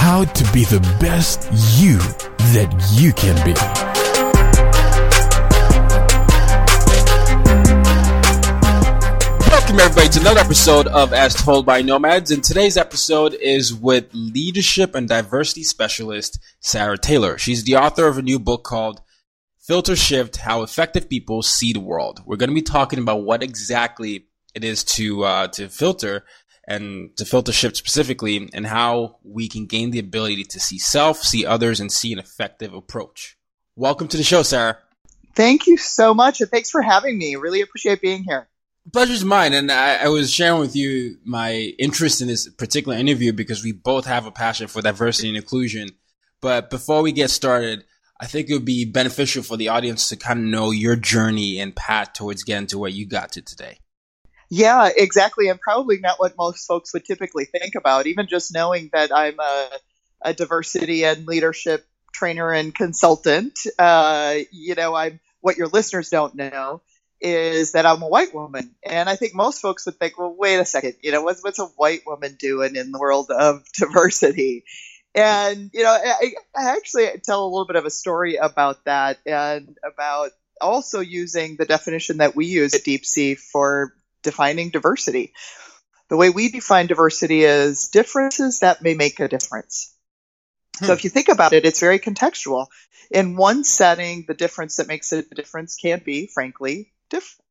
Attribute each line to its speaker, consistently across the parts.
Speaker 1: how to be the best you that you can be.
Speaker 2: Welcome, everybody, to another episode of As Told by Nomads. And today's episode is with leadership and diversity specialist Sarah Taylor. She's the author of a new book called Filter Shift How Effective People See the World. We're going to be talking about what exactly it is to, uh, to filter and to filter shift specifically and how we can gain the ability to see self, see others, and see an effective approach. Welcome to the show, Sarah.
Speaker 3: Thank you so much, and thanks for having me. Really appreciate being here.
Speaker 2: Pleasure's mine, and I, I, was sharing with you my interest in this particular interview because we both have a passion for diversity and inclusion. But before we get started, I think it would be beneficial for the audience to kind of know your journey and path towards getting to where you got to today.
Speaker 3: Yeah, exactly, and probably not what most folks would typically think about. Even just knowing that I'm a, a diversity and leadership trainer and consultant, uh, you know, I'm what your listeners don't know is that I'm a white woman. And I think most folks would think, well, wait a second, you know, what's, what's a white woman doing in the world of diversity? And, you know, I, I actually tell a little bit of a story about that and about also using the definition that we use at Deep Sea for defining diversity. The way we define diversity is differences that may make a difference. Hmm. So if you think about it, it's very contextual. In one setting, the difference that makes a difference can be, frankly, different.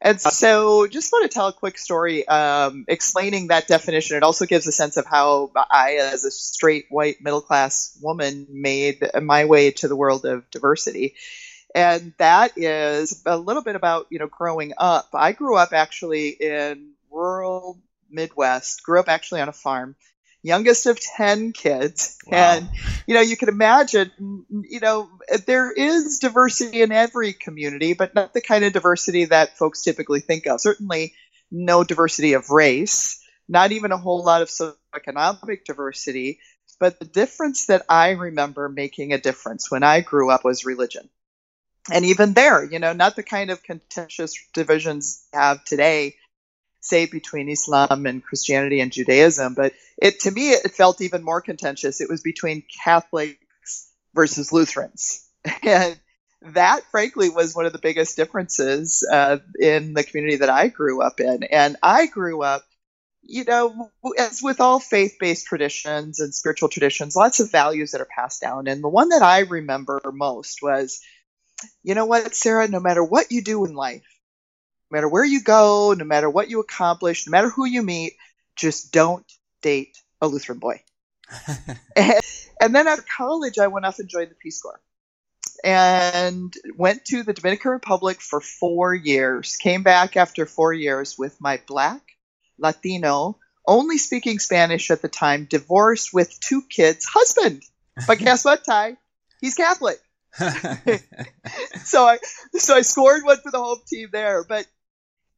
Speaker 3: And so, just want to tell a quick story um, explaining that definition. It also gives a sense of how I, as a straight white middle class woman, made my way to the world of diversity. And that is a little bit about you know growing up. I grew up actually in rural Midwest. Grew up actually on a farm youngest of 10 kids. Wow. And, you know, you can imagine, you know, there is diversity in every community, but not the kind of diversity that folks typically think of. Certainly no diversity of race, not even a whole lot of socioeconomic diversity. But the difference that I remember making a difference when I grew up was religion. And even there, you know, not the kind of contentious divisions we have today say between Islam and Christianity and Judaism, but it to me it felt even more contentious. It was between Catholics versus Lutherans, and that frankly was one of the biggest differences uh, in the community that I grew up in. And I grew up, you know, as with all faith-based traditions and spiritual traditions, lots of values that are passed down. And the one that I remember most was, you know what, Sarah, no matter what you do in life no matter where you go, no matter what you accomplish, no matter who you meet, just don't date a Lutheran boy. and, and, then after college, I went off and joined the Peace Corps and went to the Dominican Republic for four years. Came back after four years with my black, Latino, only speaking Spanish at the time, divorced with two kids, husband. But guess what, Ty? He's Catholic. so I so I scored one for the home team there. But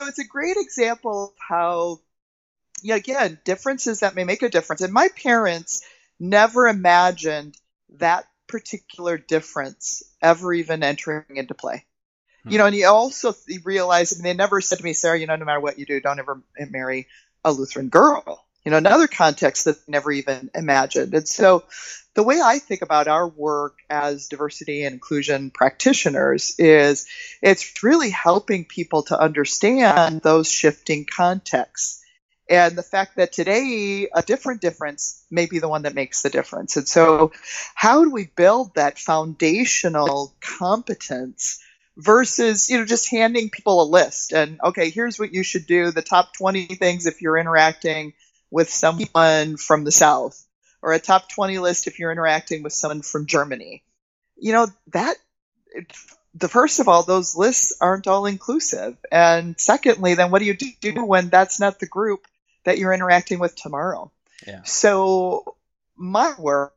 Speaker 3: it's a great example of how, yeah, again, differences that may make a difference. And my parents never imagined that particular difference ever even entering into play. Hmm. You know, and you also realize, I mean, they never said to me, Sarah, you know, no matter what you do, don't ever marry a Lutheran girl. You know, another context that never even imagined. And so the way I think about our work as diversity and inclusion practitioners is it's really helping people to understand those shifting contexts. And the fact that today a different difference may be the one that makes the difference. And so, how do we build that foundational competence versus, you know, just handing people a list and, okay, here's what you should do the top 20 things if you're interacting with someone from the South or a top 20 list if you're interacting with someone from Germany. You know, that, the first of all, those lists aren't all inclusive. And secondly, then what do you do when that's not the group that you're interacting with tomorrow? Yeah. So my work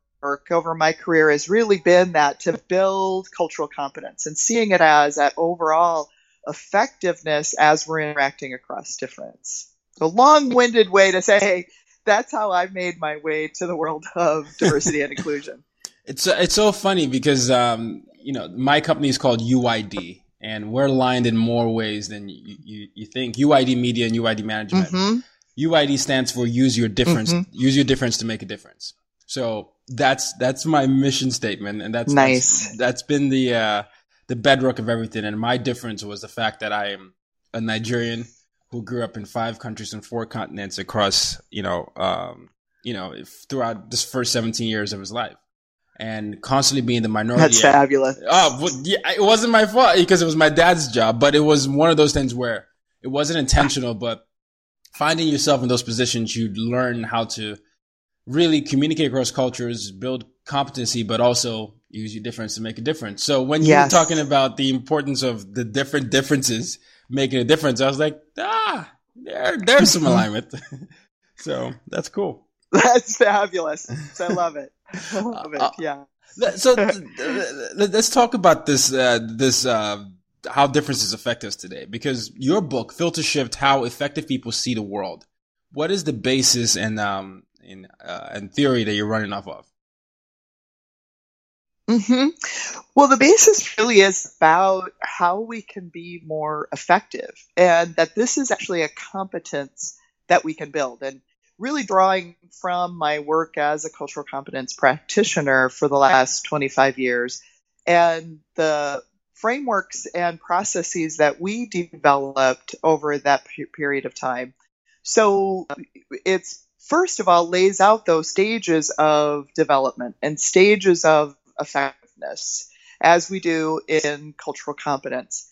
Speaker 3: over my career has really been that to build cultural competence and seeing it as that overall effectiveness as we're interacting across difference. A long-winded way to say, hey, that's how I made my way to the world of diversity and inclusion.
Speaker 2: It's it's so funny because um, you know my company is called UYD, and we're aligned in more ways than you, you, you think. UYD Media and UYD Management. Mm-hmm. UID stands for use your difference. Mm-hmm. Use your difference to make a difference. So that's that's my mission statement, and that's
Speaker 3: nice.
Speaker 2: that's, that's been the uh, the bedrock of everything. And my difference was the fact that I am a Nigerian who grew up in five countries and four continents across, you know, um, you know, throughout this first 17 years of his life and constantly being the minority.
Speaker 3: That's fabulous.
Speaker 2: Oh, well, yeah, it wasn't my fault because it was my dad's job, but it was one of those things where it wasn't intentional, but finding yourself in those positions, you learn how to really communicate across cultures, build competency, but also use your difference to make a difference. So when you yes. were talking about the importance of the different differences, making a difference. I was like, ah, there, there's some alignment. so that's cool.
Speaker 3: That's fabulous. I love it. I love it. Uh, yeah.
Speaker 2: so let's talk about this. Uh, this uh, how differences affect us today. Because your book, Filter Shift: How Effective People See the World. What is the basis and um in uh, and theory that you're running off of?
Speaker 3: Mm-hmm. Well, the basis really is about how we can be more effective, and that this is actually a competence that we can build. And really drawing from my work as a cultural competence practitioner for the last 25 years and the frameworks and processes that we developed over that period of time. So it's first of all lays out those stages of development and stages of effectiveness as we do in cultural competence.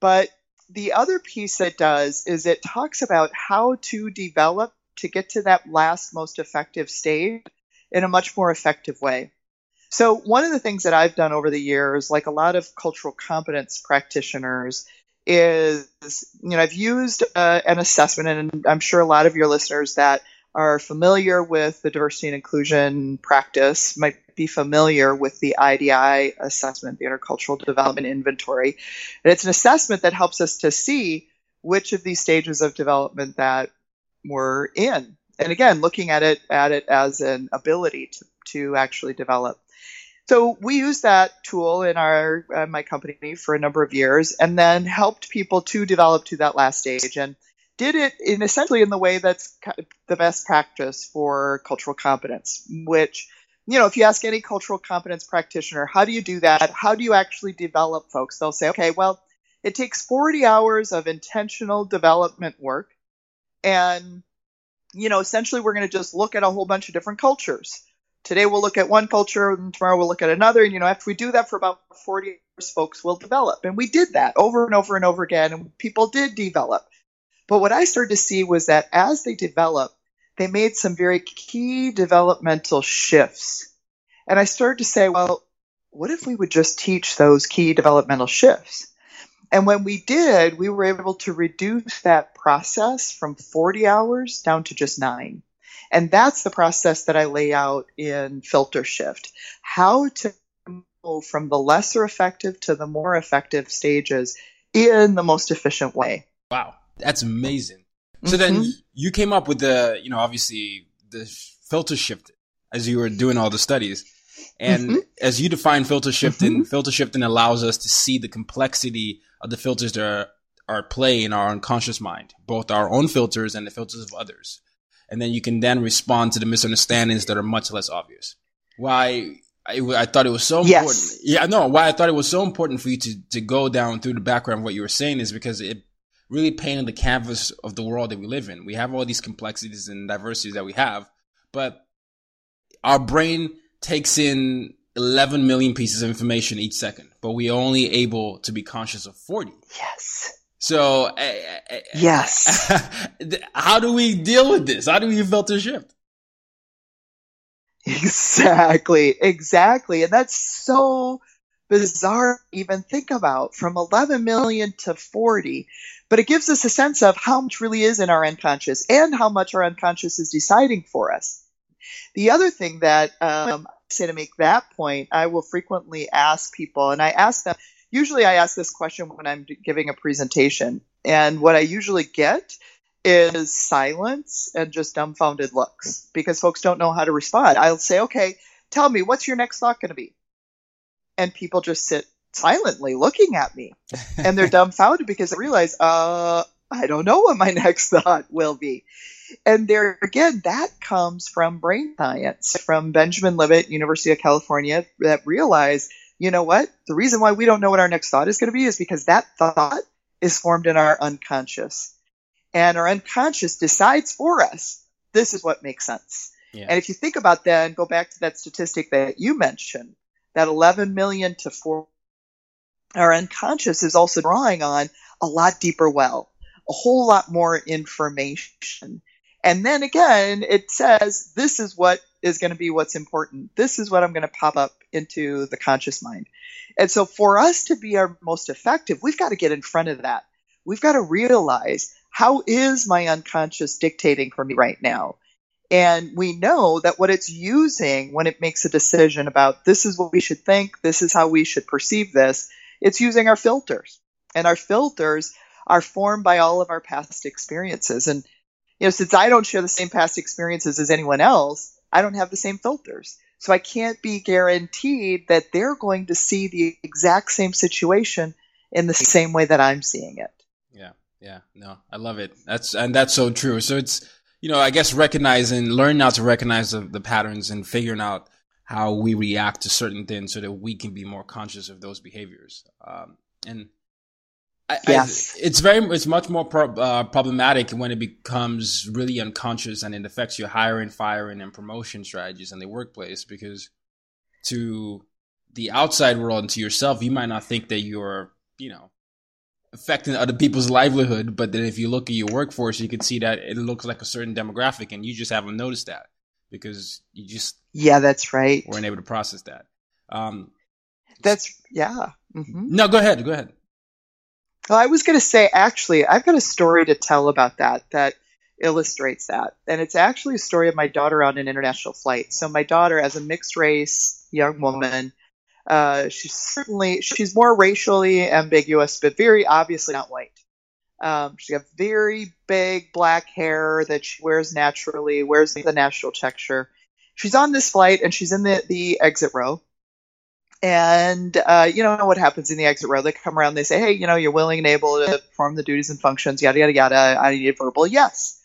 Speaker 3: But the other piece it does is it talks about how to develop to get to that last most effective stage in a much more effective way. So, one of the things that I've done over the years, like a lot of cultural competence practitioners, is you know I've used uh, an assessment, and I'm sure a lot of your listeners that are familiar with the diversity and inclusion practice might be familiar with the IDI assessment, the Intercultural Development Inventory. And it's an assessment that helps us to see which of these stages of development that we're in. And again, looking at it at it as an ability to, to actually develop. So we used that tool in our uh, my company for a number of years, and then helped people to develop to that last stage. And did it in essentially in the way that's the best practice for cultural competence, which, you know, if you ask any cultural competence practitioner, how do you do that? How do you actually develop folks? They'll say, okay, well, it takes 40 hours of intentional development work. And, you know, essentially we're going to just look at a whole bunch of different cultures. Today we'll look at one culture and tomorrow we'll look at another. And, you know, after we do that for about 40 hours, folks will develop. And we did that over and over and over again. And people did develop. But what I started to see was that as they developed, they made some very key developmental shifts. And I started to say, well, what if we would just teach those key developmental shifts? And when we did, we were able to reduce that process from 40 hours down to just nine. And that's the process that I lay out in Filter Shift how to move from the lesser effective to the more effective stages in the most efficient way.
Speaker 2: Wow. That's amazing. So mm-hmm. then you came up with the, you know, obviously the filter shift as you were doing all the studies. And mm-hmm. as you define filter shifting, mm-hmm. filter shifting allows us to see the complexity of the filters that are, are play in our unconscious mind, both our own filters and the filters of others. And then you can then respond to the misunderstandings that are much less obvious. Why I, I thought it was so important. Yes. Yeah, no, why I thought it was so important for you to, to go down through the background of what you were saying is because it really painting the canvas of the world that we live in. We have all these complexities and diversities that we have, but our brain takes in 11 million pieces of information each second, but we're only able to be conscious of 40.
Speaker 3: Yes.
Speaker 2: So, uh,
Speaker 3: uh, yes.
Speaker 2: how do we deal with this? How do we filter shift?
Speaker 3: Exactly, exactly. And that's so bizarre even think about from 11 million to 40. But it gives us a sense of how much really is in our unconscious and how much our unconscious is deciding for us. The other thing that um, I say to make that point, I will frequently ask people, and I ask them, usually I ask this question when I'm giving a presentation. And what I usually get is silence and just dumbfounded looks because folks don't know how to respond. I'll say, okay, tell me, what's your next thought going to be? And people just sit silently looking at me and they're dumbfounded because they realize, uh, I don't know what my next thought will be. And there again, that comes from brain science, from Benjamin Libet, University of California, that realized, you know what? The reason why we don't know what our next thought is going to be is because that thought is formed in our unconscious and our unconscious decides for us this is what makes sense. Yeah. And if you think about that and go back to that statistic that you mentioned, that 11 million to 4, our unconscious is also drawing on a lot deeper well, a whole lot more information. And then again, it says this is what is going to be what's important. This is what I'm going to pop up into the conscious mind. And so for us to be our most effective, we've got to get in front of that. We've got to realize how is my unconscious dictating for me right now? And we know that what it's using when it makes a decision about this is what we should think, this is how we should perceive this, it's using our filters. And our filters are formed by all of our past experiences. And, you know, since I don't share the same past experiences as anyone else, I don't have the same filters. So I can't be guaranteed that they're going to see the exact same situation in the same way that I'm seeing it.
Speaker 2: Yeah, Yeah. no, I love it. That's and that's so true. So it's you know, I guess recognizing, learning how to recognize the, the patterns and figuring out how we react to certain things so that we can be more conscious of those behaviors. Um, and I, yes. I, it's very, it's much more pro- uh, problematic when it becomes really unconscious and it affects your hiring, firing, and promotion strategies in the workplace because to the outside world and to yourself, you might not think that you're, you know, affecting other people's livelihood. But then if you look at your workforce, you can see that it looks like a certain demographic, and you just haven't noticed that because you just
Speaker 3: yeah, that's right.
Speaker 2: weren't able to process that. Um,
Speaker 3: that's yeah. Mm-hmm.
Speaker 2: No, go ahead. Go ahead.
Speaker 3: Well, I was going to say actually, I've got a story to tell about that that illustrates that, and it's actually a story of my daughter on an international flight. So my daughter, as a mixed race young woman uh, she's certainly she's more racially ambiguous, but very obviously not white. Um, she's got very big black hair that she wears naturally, wears the natural texture. She's on this flight and she's in the, the exit row. And uh, you know what happens in the exit row? They come around, they say, "Hey, you know, you're willing and able to perform the duties and functions, yada yada yada." I need a verbal yes.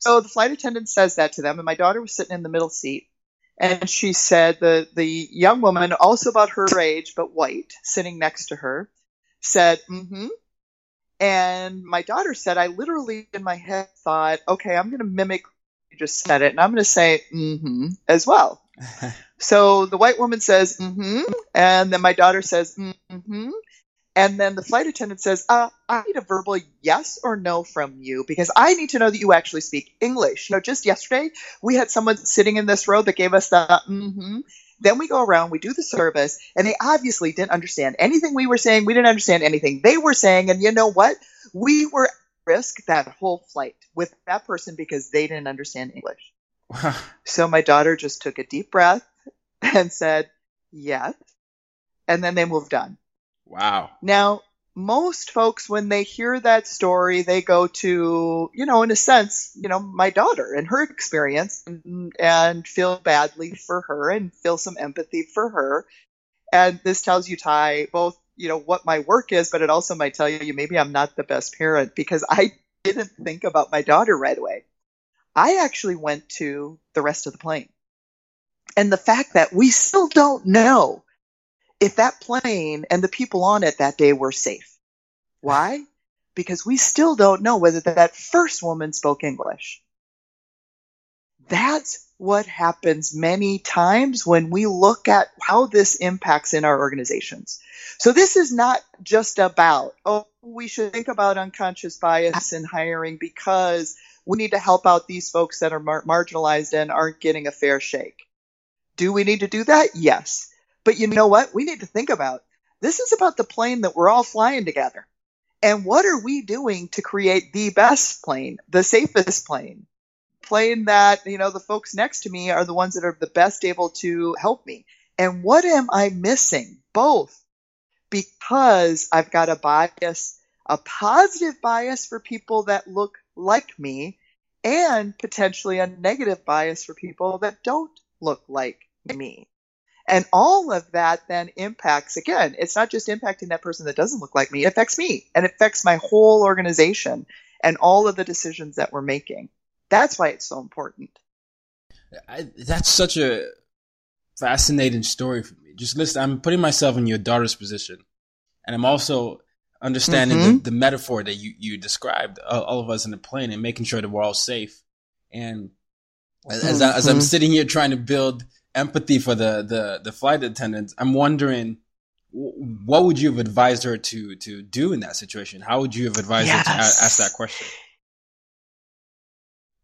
Speaker 3: So the flight attendant says that to them, and my daughter was sitting in the middle seat, and she said the the young woman, also about her age but white, sitting next to her, said, "Mm-hmm." And my daughter said, I literally in my head thought, okay, I'm going to mimic you just said it, and I'm going to say mm-hmm as well. so the white woman says mm-hmm, and then my daughter says mm-hmm, and then the flight attendant says, uh, I need a verbal yes or no from you because I need to know that you actually speak English. You know, just yesterday we had someone sitting in this row that gave us the mm-hmm. Then we go around, we do the service, and they obviously didn't understand anything we were saying. We didn't understand anything they were saying. And you know what? We were at risk that whole flight with that person because they didn't understand English. so my daughter just took a deep breath and said, yes. And then they moved on.
Speaker 2: Wow.
Speaker 3: Now, most folks, when they hear that story, they go to, you know, in a sense, you know, my daughter and her experience and, and feel badly for her and feel some empathy for her. And this tells you, Ty, both, you know, what my work is, but it also might tell you maybe I'm not the best parent because I didn't think about my daughter right away. I actually went to the rest of the plane. And the fact that we still don't know if that plane and the people on it that day were safe. Why? Because we still don't know whether that first woman spoke English. That's what happens many times when we look at how this impacts in our organizations. So this is not just about, oh, we should think about unconscious bias in hiring because we need to help out these folks that are mar- marginalized and aren't getting a fair shake. Do we need to do that? Yes. But you know what? We need to think about this is about the plane that we're all flying together. And what are we doing to create the best plane, the safest plane? Plane that, you know, the folks next to me are the ones that are the best able to help me. And what am I missing? Both. Because I've got a bias, a positive bias for people that look like me, and potentially a negative bias for people that don't look like me. And all of that then impacts, again, it's not just impacting that person that doesn't look like me, it affects me and it affects my whole organization and all of the decisions that we're making. That's why it's so important.
Speaker 2: I, that's such a fascinating story for me. Just listen, I'm putting myself in your daughter's position, and I'm also understanding mm-hmm. the, the, metaphor that you, you described, uh, all of us in the plane, and making sure that we're all safe. And as, mm-hmm. I, as I'm sitting here trying to build empathy for the the the flight attendants. I'm wondering what would you have advised her to to do in that situation? How would you have advised yes. her to a- ask that question?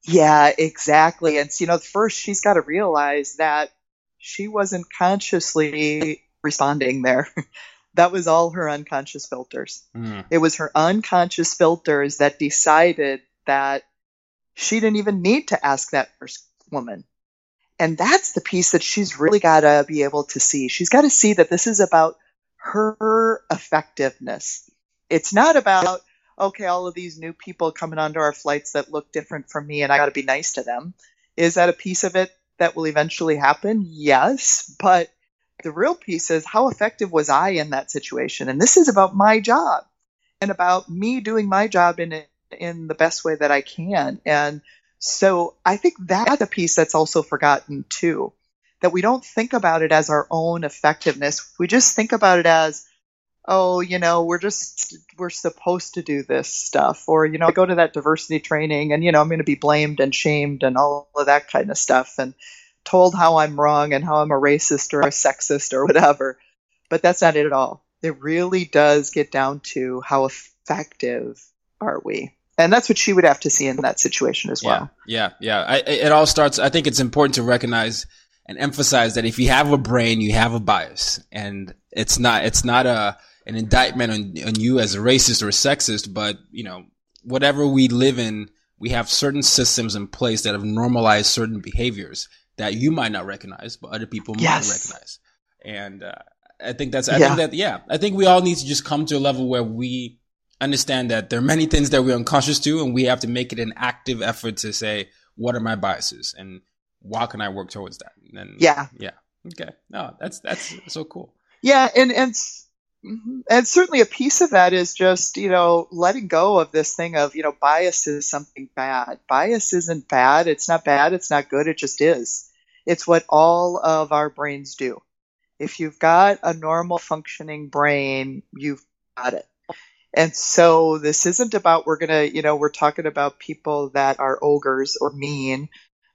Speaker 3: Yeah, exactly. And you know, first she's got to realize that she wasn't consciously responding there. that was all her unconscious filters. Mm. It was her unconscious filters that decided that she didn't even need to ask that first woman. And that's the piece that she's really got to be able to see. She's got to see that this is about her effectiveness. It's not about, okay, all of these new people coming onto our flights that look different from me and I got to be nice to them. Is that a piece of it that will eventually happen? Yes. But the real piece is how effective was I in that situation? And this is about my job and about me doing my job in in the best way that I can. And so I think that's a piece that's also forgotten too, that we don't think about it as our own effectiveness. We just think about it as, oh, you know, we're just, we're supposed to do this stuff. Or, you know, I go to that diversity training and, you know, I'm going to be blamed and shamed and all of that kind of stuff and told how I'm wrong and how I'm a racist or a sexist or whatever. But that's not it at all. It really does get down to how effective are we? And that's what she would have to see in that situation as well.
Speaker 2: Yeah, yeah. I, it all starts. I think it's important to recognize and emphasize that if you have a brain, you have a bias, and it's not it's not a an indictment on, on you as a racist or a sexist, but you know whatever we live in, we have certain systems in place that have normalized certain behaviors that you might not recognize, but other people yes. might recognize. And uh, I think that's I yeah. think that yeah, I think we all need to just come to a level where we understand that there are many things that we're unconscious to, and we have to make it an active effort to say, what are my biases and how can I work towards that? And
Speaker 3: yeah,
Speaker 2: yeah, okay, no, that's that's so cool.
Speaker 3: Yeah, and and mm-hmm, and certainly a piece of that is just you know letting go of this thing of you know bias is something bad. Bias isn't bad. It's not bad. It's not good. It just is. It's what all of our brains do. If you've got a normal functioning brain, you've got it. And so this isn't about we're gonna, you know, we're talking about people that are ogres or mean.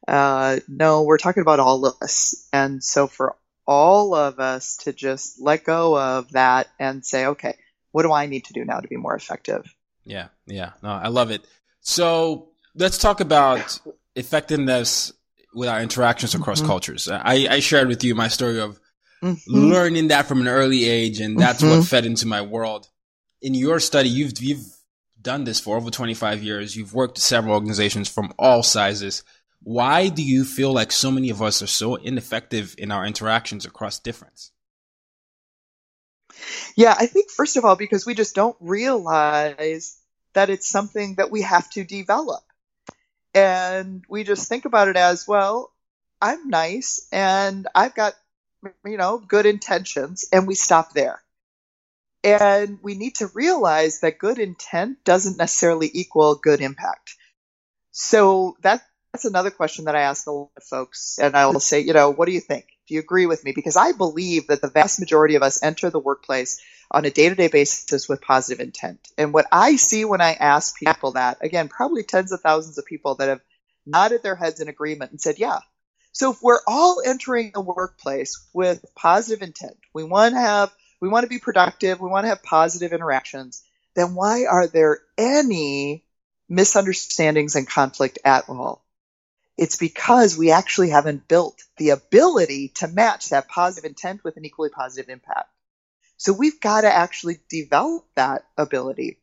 Speaker 3: Uh, no, we're talking about all of us. And so for all of us to just let go of that and say, okay, what do I need to do now to be more effective?
Speaker 2: Yeah, yeah, no, I love it. So let's talk about effectiveness with our interactions across mm-hmm. cultures. I, I, shared with you my story of mm-hmm. learning that from an early age, and that's mm-hmm. what fed into my world in your study, you've you've done this for over 25 years. You've worked at several organizations from all sizes. Why do you feel like so many of us are so ineffective in our interactions across difference?
Speaker 3: Yeah, I think first of all, because we just don't realize that it's something that we have to develop. And we just think about it as, well, I'm nice and I've got, you know, good intentions, and we stop there. And we need to realize that good intent doesn't necessarily equal good impact. So that, that's another question that I ask a lot of folks. And I will say, you know, what do you think? Do you agree with me? Because I believe that the vast majority of us enter the workplace on a day to day basis with positive intent. And what I see when I ask people that, again, probably tens of thousands of people that have nodded their heads in agreement and said, yeah. So if we're all entering the workplace with positive intent, we want to have we want to be productive, we want to have positive interactions, then why are there any misunderstandings and conflict at all? It's because we actually haven't built the ability to match that positive intent with an equally positive impact. So we've got to actually develop that ability.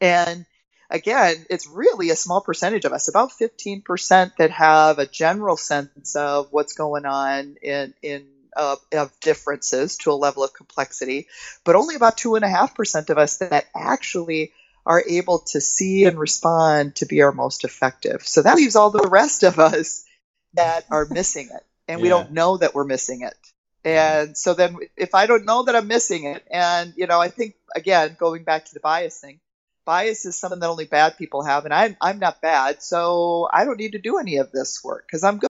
Speaker 3: And again, it's really a small percentage of us, about 15% that have a general sense of what's going on in, in uh, of differences to a level of complexity, but only about two and a half percent of us that actually are able to see and respond to be our most effective. So that leaves all the rest of us that are missing it, and yeah. we don't know that we're missing it. And so then, if I don't know that I'm missing it, and you know, I think again, going back to the bias thing, bias is something that only bad people have, and I'm I'm not bad, so I don't need to do any of this work because I'm good.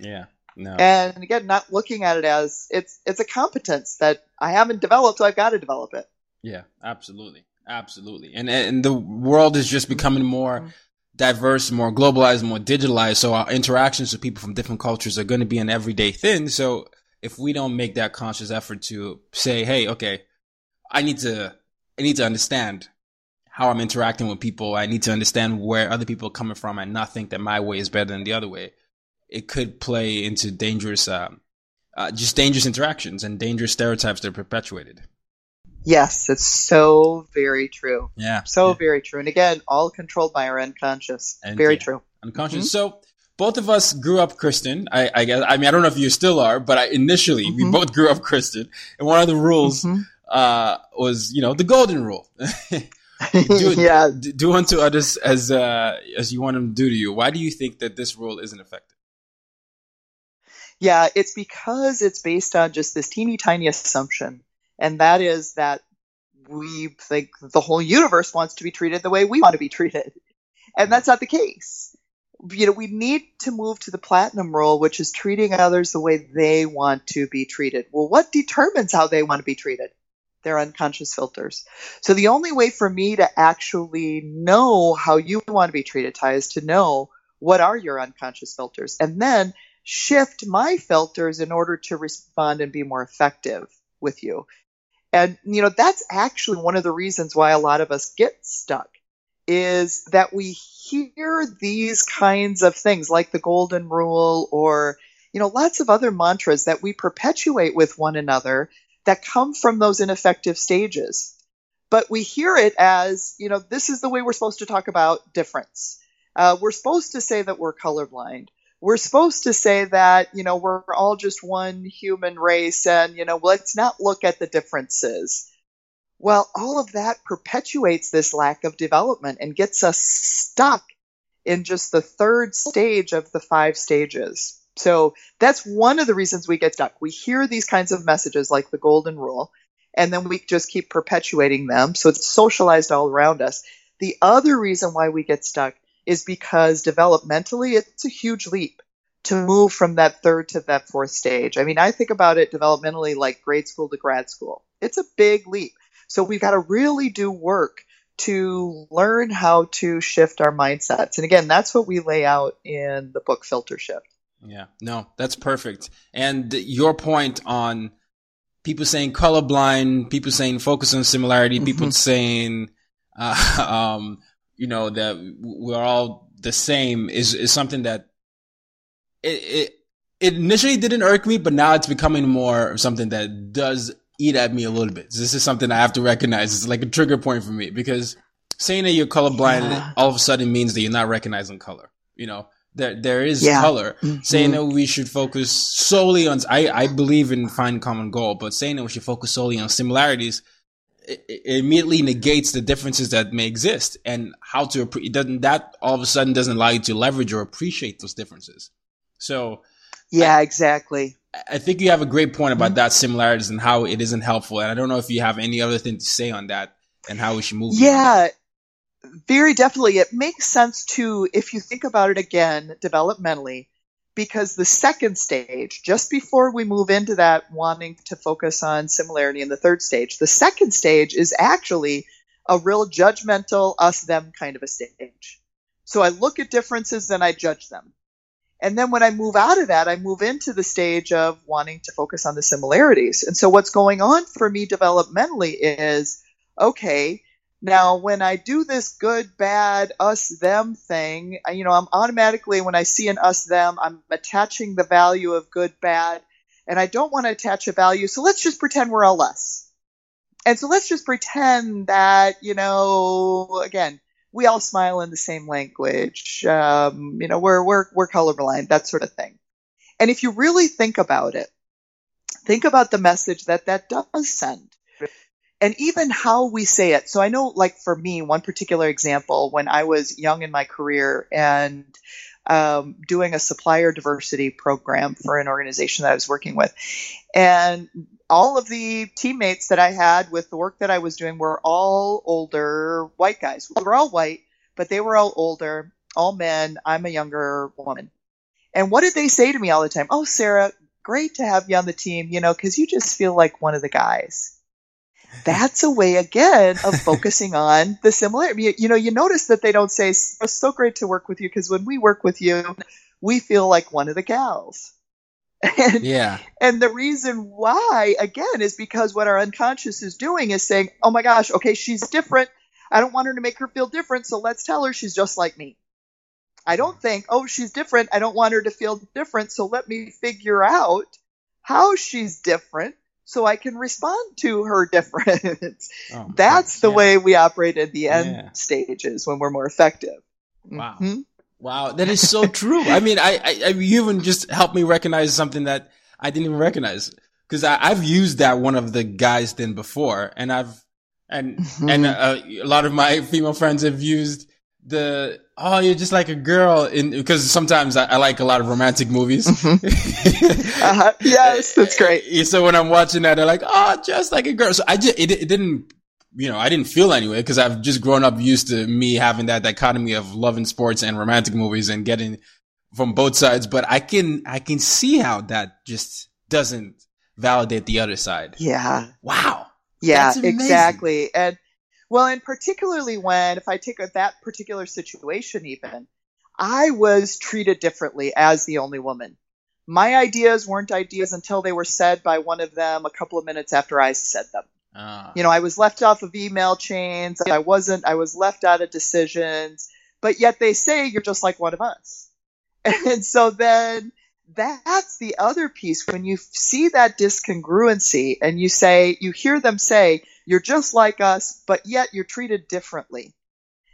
Speaker 2: Yeah. No.
Speaker 3: And again, not looking at it as it's it's a competence that I haven't developed, so I've got to develop it.
Speaker 2: Yeah, absolutely, absolutely. And and the world is just becoming more mm-hmm. diverse, more globalized, more digitalized. So our interactions with people from different cultures are going to be an everyday thing. So if we don't make that conscious effort to say, "Hey, okay, I need to, I need to understand how I'm interacting with people. I need to understand where other people are coming from, and not think that my way is better than the other way." It could play into dangerous, um, uh, just dangerous interactions and dangerous stereotypes that are perpetuated.
Speaker 3: Yes, it's so very true.
Speaker 2: Yeah.
Speaker 3: So
Speaker 2: yeah.
Speaker 3: very true. And again, all controlled by our unconscious. And very yeah, true.
Speaker 2: Unconscious. Mm-hmm. So both of us grew up Christian. I, I, guess, I mean, I don't know if you still are, but I, initially mm-hmm. we both grew up Christian. And one of the rules, mm-hmm. uh, was, you know, the golden rule. do, yeah. do unto others as, uh, as you want them to do to you. Why do you think that this rule isn't effective?
Speaker 3: Yeah, it's because it's based on just this teeny tiny assumption and that is that we think the whole universe wants to be treated the way we want to be treated. And that's not the case. You know, we need to move to the platinum rule, which is treating others the way they want to be treated. Well, what determines how they want to be treated? Their unconscious filters. So the only way for me to actually know how you want to be treated, Ty, is to know what are your unconscious filters and then shift my filters in order to respond and be more effective with you. And, you know, that's actually one of the reasons why a lot of us get stuck is that we hear these kinds of things like the golden rule or, you know, lots of other mantras that we perpetuate with one another that come from those ineffective stages. But we hear it as, you know, this is the way we're supposed to talk about difference. Uh, we're supposed to say that we're colorblind we're supposed to say that, you know, we're all just one human race and, you know, let's not look at the differences. Well, all of that perpetuates this lack of development and gets us stuck in just the third stage of the five stages. So that's one of the reasons we get stuck. We hear these kinds of messages like the golden rule, and then we just keep perpetuating them. So it's socialized all around us. The other reason why we get stuck is because developmentally, it's a huge leap to move from that third to that fourth stage. I mean, I think about it developmentally like grade school to grad school. It's a big leap. So we've got to really do work to learn how to shift our mindsets. And again, that's what we lay out in the book Filter Shift.
Speaker 2: Yeah, no, that's perfect. And your point on people saying colorblind, people saying focus on similarity, mm-hmm. people saying, uh, um, you know, that we're all the same is, is something that it, it, it initially didn't irk me, but now it's becoming more something that does eat at me a little bit. This is something I have to recognize. It's like a trigger point for me because saying that you're colorblind yeah. all of a sudden means that you're not recognizing color. You know, there there is yeah. color. Mm-hmm. Saying that we should focus solely on I I believe in find common goal, but saying that we should focus solely on similarities it, it immediately negates the differences that may exist and how to it doesn't that all of a sudden doesn't allow you to leverage or appreciate those differences. So
Speaker 3: yeah, I, exactly.
Speaker 2: I think you have a great point about mm-hmm. that similarities and how it isn't helpful. And I don't know if you have any other thing to say on that and how we should move.
Speaker 3: Yeah, very definitely. It makes sense to, if you think about it again, developmentally, because the second stage, just before we move into that wanting to focus on similarity in the third stage, the second stage is actually a real judgmental us them kind of a stage. So I look at differences and I judge them. And then when I move out of that, I move into the stage of wanting to focus on the similarities. And so what's going on for me developmentally is okay, now, when I do this good, bad, us, them thing, you know, I'm automatically, when I see an us, them, I'm attaching the value of good, bad, and I don't want to attach a value. So let's just pretend we're all us. And so let's just pretend that, you know, again, we all smile in the same language. Um, you know, we're, we're, we're colorblind, that sort of thing. And if you really think about it, think about the message that that does send and even how we say it. So I know, like for me, one particular example when I was young in my career and um, doing a supplier diversity program for an organization that I was working with, and all of the teammates that I had with the work that I was doing were all older white guys. We were all white, but they were all older, all men. I'm a younger woman. And what did they say to me all the time? Oh, Sarah, great to have you on the team, you know, because you just feel like one of the guys that's a way again of focusing on the similarity. You, you, know, you notice that they don't say, "It's so great to work with you," because when we work with you, we feel like one of the gals. And,
Speaker 2: yeah.
Speaker 3: And the reason why, again, is because what our unconscious is doing is saying, "Oh my gosh, okay, she's different. I don't want her to make her feel different, so let's tell her she's just like me." I don't think, "Oh, she's different. I don't want her to feel different, so let me figure out how she's different." So I can respond to her difference. Oh, That's the yeah. way we operate at the end yeah. stages when we're more effective.
Speaker 2: Wow. Mm-hmm. Wow. That is so true. I mean, I, I, I, you even just helped me recognize something that I didn't even recognize because I've used that one of the guys then before and I've, and, mm-hmm. and uh, a lot of my female friends have used the oh you're just like a girl in because sometimes I, I, like a lot of romantic movies.
Speaker 3: Mm-hmm. uh-huh. yes that's great.
Speaker 2: So when i'm watching that they're like oh just like a girl. So i just it, it didn't you know i didn't feel anyway because i've just grown up used to me having that dichotomy of loving sports and romantic movies and getting from both sides but i can i can see how that just doesn't validate the other side.
Speaker 3: Yeah.
Speaker 2: Wow.
Speaker 3: Yeah exactly. And well, and particularly when, if I take that particular situation, even, I was treated differently as the only woman. My ideas weren't ideas until they were said by one of them a couple of minutes after I said them. Ah. You know, I was left off of email chains. I wasn't, I was left out of decisions, but yet they say you're just like one of us. And so then that's the other piece when you see that discongruency and you say, you hear them say, you're just like us, but yet you're treated differently.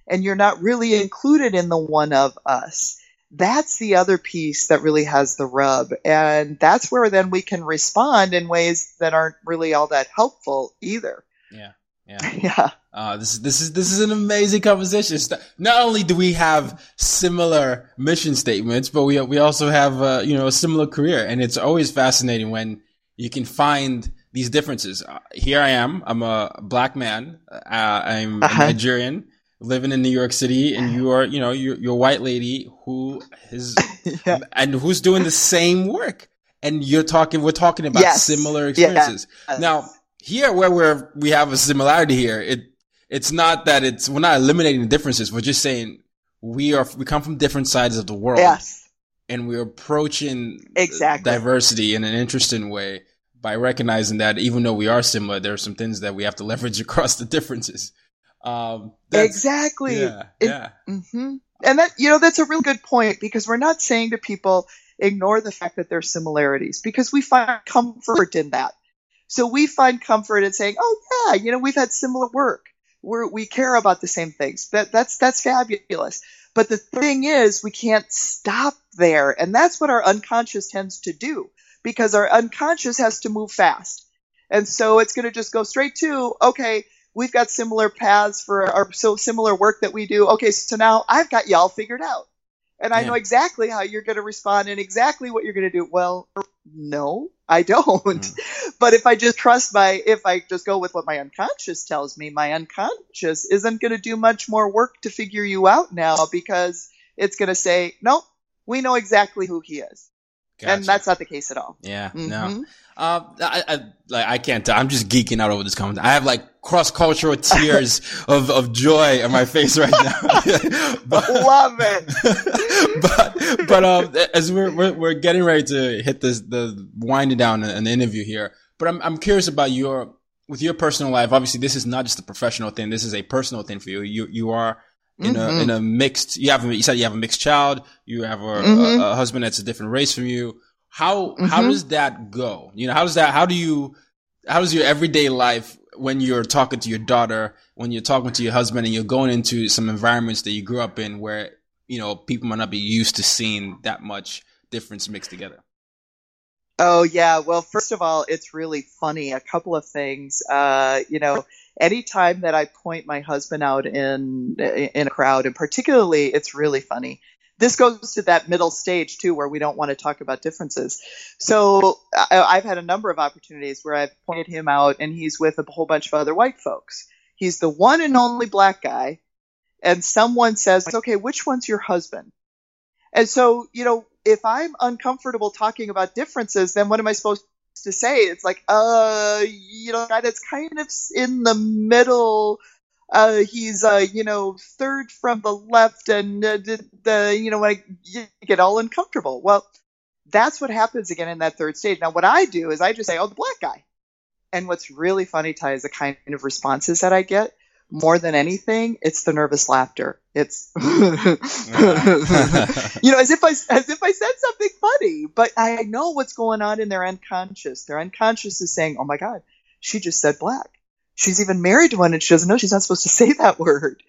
Speaker 3: And you're not really included in the one of us. That's the other piece that really has the rub. And that's where then we can respond in ways that aren't really all that helpful either.
Speaker 2: Yeah. Yeah.
Speaker 3: Yeah.
Speaker 2: Uh, this is this is this is an amazing conversation. Not only do we have similar mission statements, but we we also have uh, you know a similar career, and it's always fascinating when you can find these differences. Uh, here I am. I'm a black man. Uh, I'm
Speaker 3: Uh-huh.
Speaker 2: Nigerian, living in New York City, and you are you know you're, you're a white lady who is
Speaker 3: Yeah.
Speaker 2: and who's doing the same work. And you're talking, we're talking about
Speaker 3: Yes.
Speaker 2: similar
Speaker 3: Yeah.
Speaker 2: experiences.
Speaker 3: Yes.
Speaker 2: Now, here where we're, we have a similarity here, it, it's not that it's, we're not eliminating the differences. We're just saying we are, we come from different sides of the world
Speaker 3: Yes.
Speaker 2: and we're approaching
Speaker 3: Exactly.
Speaker 2: diversity in an interesting way by recognizing that even though we are similar, there are some things that we have to leverage across the differences. Um,
Speaker 3: Exactly.
Speaker 2: Yeah.
Speaker 3: It-
Speaker 2: yeah.
Speaker 3: hmm And that, you know, that's a real good point because we're not saying to people, ignore the fact that there's similarities because we find comfort in that. So we find comfort in saying, oh yeah, you know, we've had similar work. We're, we care about the same things. That, that's, that's fabulous. But the thing is, we can't stop there. And that's what our unconscious tends to do because our unconscious has to move fast. And so it's going to just go straight to, okay, we've got similar paths for our so similar work that we do. Okay, so now I've got y'all figured out. And I
Speaker 2: Yeah.
Speaker 3: know exactly how you're going to respond and exactly what you're going to do. Well, no, I don't. Hmm. But if I just trust my, if I just go with what my unconscious tells me, my unconscious isn't going to do much more work to figure you out now because it's going to say, nope, we know exactly who he is. And that's not the case at all.
Speaker 2: Yeah, no.
Speaker 3: Mhm.
Speaker 2: Uh, I, I, like, I can't tell. I'm just geeking out over this comment. I have like cross cultural tears of, of joy on my face right now. but,
Speaker 3: Love it.
Speaker 2: but, but, um, as we're, we're, we're getting ready to hit this, the winding down an interview here, but I'm, I'm curious about your, with your personal life. Obviously, this is not just a professional thing. This is a personal thing for you. You, you are in a,
Speaker 3: Mhm.
Speaker 2: in a mixed, you have, a- you said you have a mixed child. You have a,
Speaker 3: Mhm.
Speaker 2: a, a husband that's a different race from you. How, how
Speaker 3: Mhm.
Speaker 2: does that go? You know, how does that, how do you, how does your everyday life when you're talking to your daughter, when you're talking to your husband and you're going into some environments that you grew up in where, you know, people might not be used to seeing that much difference mixed together?
Speaker 3: Oh yeah. Well, first of all, it's really funny. A couple of things. Uh, you know, anytime that I point my husband out in in a crowd, and particularly, it's really funny. This goes to that middle stage too, where we don't want to talk about differences. So I, I've had a number of opportunities where I've pointed him out, and he's with a whole bunch of other white folks. He's the one and only black guy, and someone says, "Okay, which one's your husband?" And so, you know, if I'm uncomfortable talking about differences, then what am I supposed to say? It's like, uh, you know, guy that's kind of in the middle. Uh, he's, uh, you know, third from the left, and uh, the, you know, when I you get all uncomfortable. Well, that's what happens again in that third stage. Now, what I do is I just say, oh, the black guy. And what's really funny, Ty, is the kind of responses that I get. More than anything, it's the nervous laughter. It's, you know, as if I as if I said something but I know what's going on in their unconscious. Their unconscious is saying, "Oh my God, she just said black. She's even married to one, and she doesn't know she's not supposed to say that word."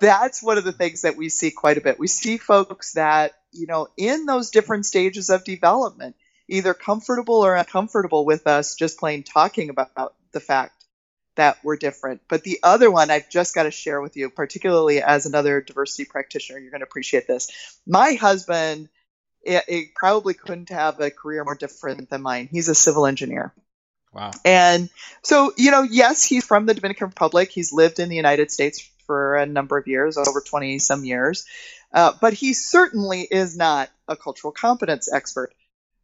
Speaker 3: That's one of the things that we see quite a bit. We see folks that you know in those different stages of development, either comfortable or uncomfortable with us just plain talking about the fact that we're different. But the other one I've just got to share with you, particularly as another diversity practitioner, you're going to appreciate this. My husband, it, it probably couldn't have a career more different than mine. He's a civil engineer.
Speaker 2: Wow.
Speaker 3: And so, you know, yes, he's from the Dominican Republic. He's lived in the United States for a number of years, over 20 some years. Uh, but he certainly is not a cultural competence expert.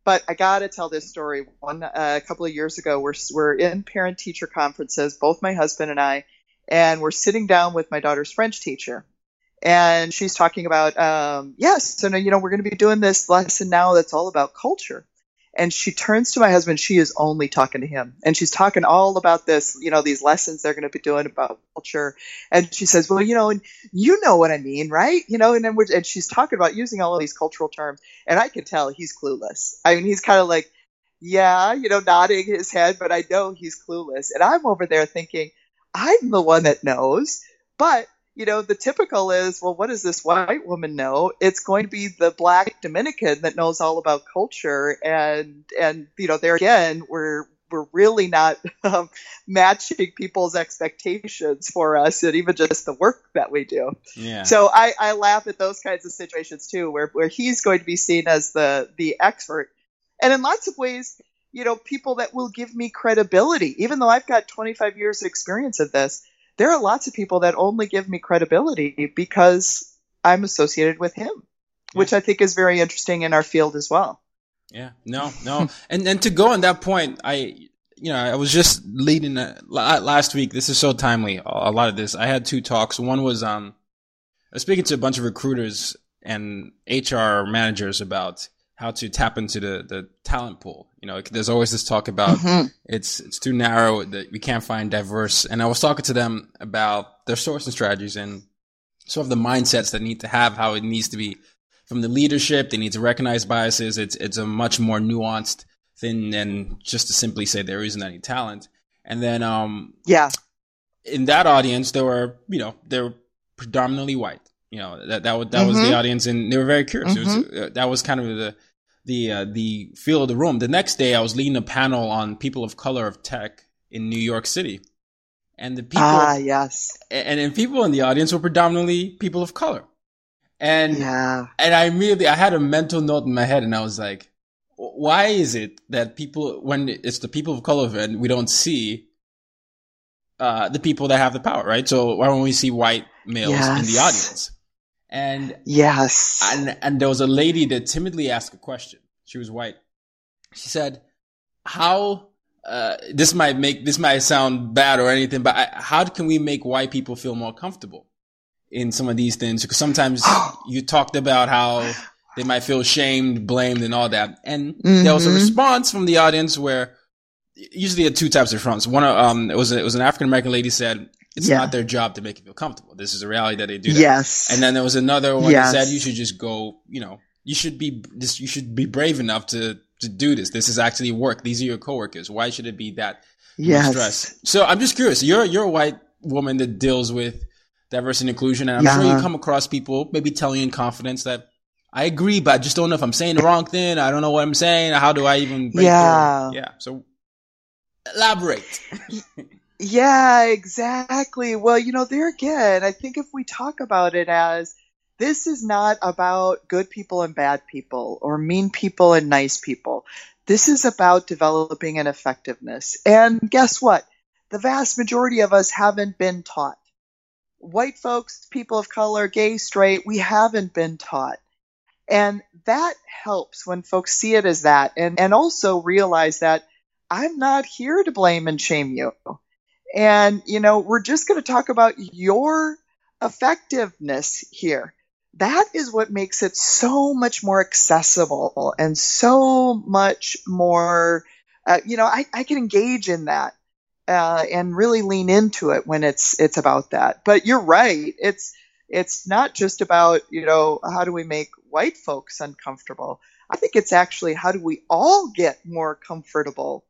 Speaker 3: But I got to tell this story. One uh, a couple of years ago, we're we're in parent teacher conferences, both my husband and I, and we're sitting down with my daughter's French teacher, and she's talking about um, yes, so now, you know we're going to be doing this lesson now that's all about culture. And she turns to my husband. She is only talking to him, and she's talking all about this, you know, these lessons they're going to be doing about culture. And she says, "Well, you know, and you know what I mean, right? You know." And then we're, and she's talking about using all of these cultural terms, and I can tell he's clueless. I mean, he's kind of like, "Yeah," you know, nodding his head, but I know he's clueless. And I'm over there thinking, I'm the one that knows, but you know, the typical is, well, what does this white woman know? It's going to be the black Dominican that knows all about culture, and and you know, there again, we're we're really not um, matching people's expectations for us and even just the work that we do.
Speaker 2: Yeah.
Speaker 3: So I, I laugh at those kinds of situations too, where, where he's going to be seen as the, the expert. And in lots of ways, you know, people that will give me credibility, even though I've got 25 years of experience of this, there are lots of people that only give me credibility because I'm associated with him, which I think is very interesting in our field as well.
Speaker 2: Yeah, no, no, and and to go on that point, I, you know, I was just leading a, last week. This is so timely. A lot of this. I had two talks. One was um, I was speaking to a bunch of recruiters and HR managers about how to tap into the the talent pool. You know, there's always this talk about mm-hmm. it's it's too narrow that we can't find diverse. And I was talking to them about their sourcing strategies and sort of the mindsets that need to have how it needs to be from the leadership. They need to recognize biases. It's it's a much more nuanced thing than just to simply say there isn't any talent. And then um
Speaker 3: yeah,
Speaker 2: in that audience there were you know they were predominantly white. You know that that was, that mm-hmm. was the mm-hmm. audience, and they were very curious. Mm-hmm. Was, uh, that was kind of the the uh, the feel of the room. The next day, I was leading a panel on people of color of tech in New York City, and the people
Speaker 3: ah yes,
Speaker 2: and, and people in the audience were predominantly people of color. And yeah. and I immediately I had a mental note in my head, and I was like, why is it that people when it's the people of color and we don't see uh, the people that have the power, right? So why don't we see white males yes. in the audience? And
Speaker 3: yes,
Speaker 2: and and there was a lady that timidly asked a question. She was white. She said, "How uh, this might make this might sound bad or anything, but I, how can we make white people feel more comfortable?" in some of these things because sometimes you talked about how they might feel shamed, blamed, and all that. And mm-hmm. there was a mm-hmm. response from the audience where usually there are two types of response. One, um, it was a, it was an African American lady said it's yeah. not their job to make you feel comfortable. This is a reality that they do. That.
Speaker 3: Yes.
Speaker 2: And then there was another one yes. that said you should just go. You know, you should be this. You should be brave enough to to do this. This is actually work. These are your coworkers. Why should it be that yes. stress? So I'm just curious. You're you're a white woman that deals with diversity and inclusion. And I'm yeah. sure you come across people maybe telling you in confidence that I agree, but I just don't know if I'm saying the wrong thing. I don't know what I'm saying. How do I even
Speaker 3: yeah.
Speaker 2: Through? Yeah. So elaborate.
Speaker 3: Yeah, exactly. Well, you know, there again, I think if we talk about it as this is not about good people and bad people or mean people and nice people. This is about developing an effectiveness. And guess what? The vast majority of us haven't been taught white folks, people of color, gay, straight, we haven't been taught. And that helps when folks see it as that and, and also realize that I'm not here to blame and shame you. And, you know, we're just going to talk about your effectiveness here. That is what makes it so much more accessible and so much more, uh, you know, I, I can engage in that uh, and really lean into it when it's it's about that. But you're right. It's it's not just about you know how do we make white folks uncomfortable. I think it's actually how do we all get more comfortable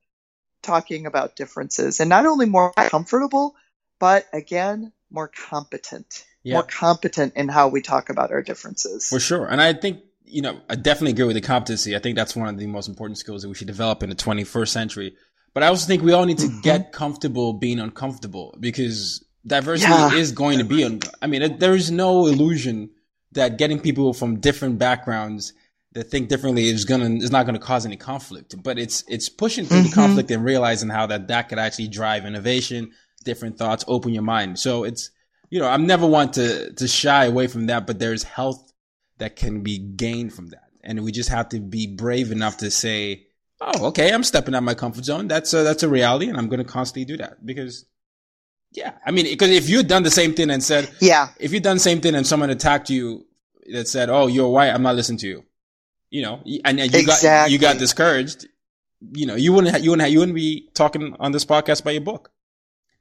Speaker 3: talking about differences, and not only more comfortable, but again more competent. Yeah. More competent in how we talk about our differences.
Speaker 2: For sure. And I think you know, I definitely agree with the competency. I think that's one of the most important skills that we should develop in the 21st century. But I also think we all need to mm-hmm. get comfortable being uncomfortable because diversity yeah. is going to be. Un- I mean, there is no illusion that getting people from different backgrounds that think differently is gonna is not gonna cause any conflict. But it's it's pushing through mm-hmm. the conflict and realizing how that that could actually drive innovation, different thoughts, open your mind. So it's you know I'm never one to to shy away from that, but there's health that can be gained from that, and we just have to be brave enough to say oh, okay, I'm stepping out my comfort zone. That's a, that's a reality, and I'm going to constantly do that because, yeah, I mean, because if you'd done the same thing and said,
Speaker 3: yeah,
Speaker 2: if you'd done the same thing and someone attacked you that said, oh, you're white, I'm not listening to you, you know, and, and you exactly. got you got discouraged, you know, you wouldn't ha- you wouldn't ha- you wouldn't be talking on this podcast about your book.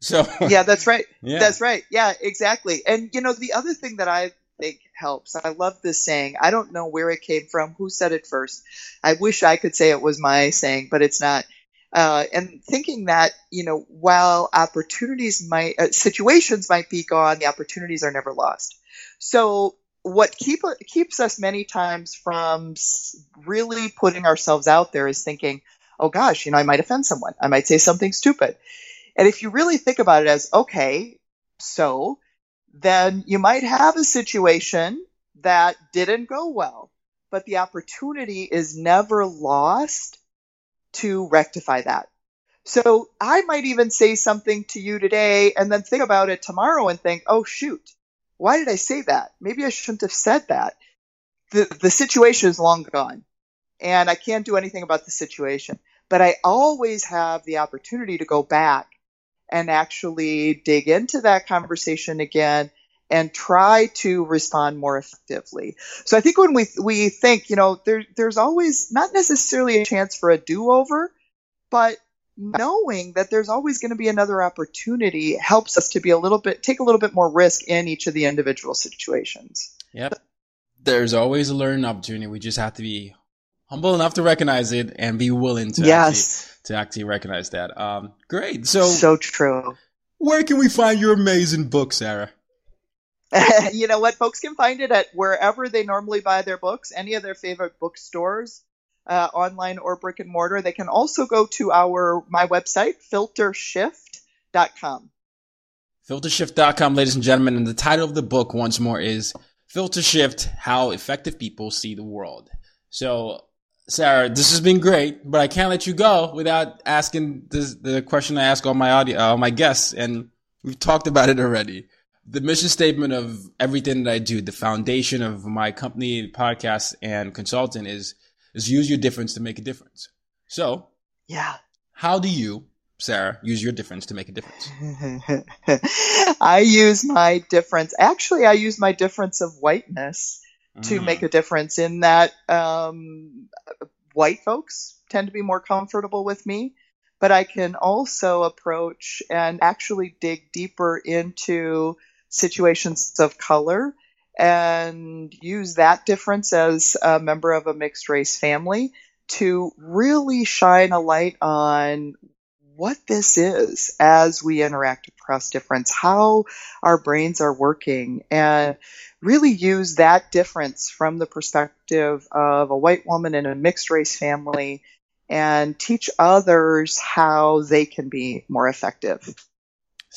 Speaker 2: So
Speaker 3: yeah, that's right. Yeah. That's right. Yeah, exactly. And you know, the other thing that I think helps. I love this saying. I don't know where it came from, who said it first. I wish I could say it was my saying, but it's not. Uh, and thinking that, you know, while opportunities might, uh, situations might be gone, the opportunities are never lost. So what keep, keeps us many times from really putting ourselves out there is thinking, oh gosh, you know, I might offend someone. I might say something stupid. And if you really think about it as, okay, so then you might have a situation that didn't go well, but the opportunity is never lost to rectify that. So I might even say something to you today and then think about it tomorrow and think, oh shoot, why did I say that? Maybe I shouldn't have said that. The, the situation is long gone and I can't do anything about the situation. But I always have the opportunity to go back and actually dig into that conversation again and try to respond more effectively. So I think when we we think, you know, there there's always not necessarily a chance for a do-over, but knowing that there's always going to be another opportunity helps us to be a little bit take a little bit more risk in each of the individual situations.
Speaker 2: Yep. There's always a learning opportunity. We just have to be humble enough to recognize it and be willing to
Speaker 3: yes.
Speaker 2: actually, to actually recognize that. Um, great. So
Speaker 3: so true.
Speaker 2: Where can we find your amazing book, Sarah?
Speaker 3: you know what? Folks can find it at wherever they normally buy their books, any of their favorite bookstores, uh, online or brick and mortar. They can also go to our my website, filtershift.com.
Speaker 2: Filtershift.com, ladies and gentlemen. And the title of the book, once more, is Filter Shift How Effective People See the World. So, Sarah, this has been great, but I can't let you go without asking this, the question I ask all my audio, all my guests. And we've talked about it already the mission statement of everything that I do, the foundation of my company, podcast, and consultant is is use your difference to make a difference. So,
Speaker 3: yeah,
Speaker 2: how do you, Sarah, use your difference to make a difference?
Speaker 3: I use my difference. Actually, I use my difference of whiteness to mm. make a difference. In that, um, white folks tend to be more comfortable with me but I can also approach and actually dig deeper into situations of color and use that difference as a member of a mixed race family to really shine a light on what this is as we interact across difference, how our brains are working, and really use that difference from the perspective of a white woman in a mixed race family and teach others how they can be more effective.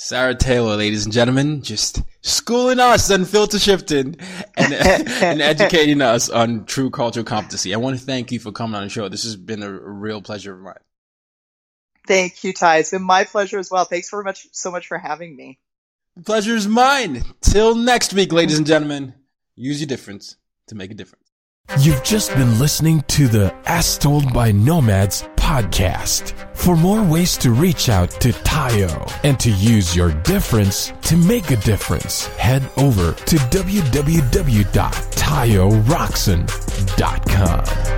Speaker 2: Sarah Taylor, ladies and gentlemen, just schooling us on filter shifting and, and educating us on true cultural competency. I want to thank you for coming on the show. This has been a, real pleasure of mine.
Speaker 3: Thank you, Ty. It's been my pleasure as well. Thanks very much, so much for having me.
Speaker 2: The pleasure is mine. Till next week, ladies and gentlemen, use your difference to make a difference.
Speaker 1: You've just been listening to the As Told by Nomads podcast. For more ways to reach out to Tayo and to use your difference to make a difference, head over to www.tayorockson.com.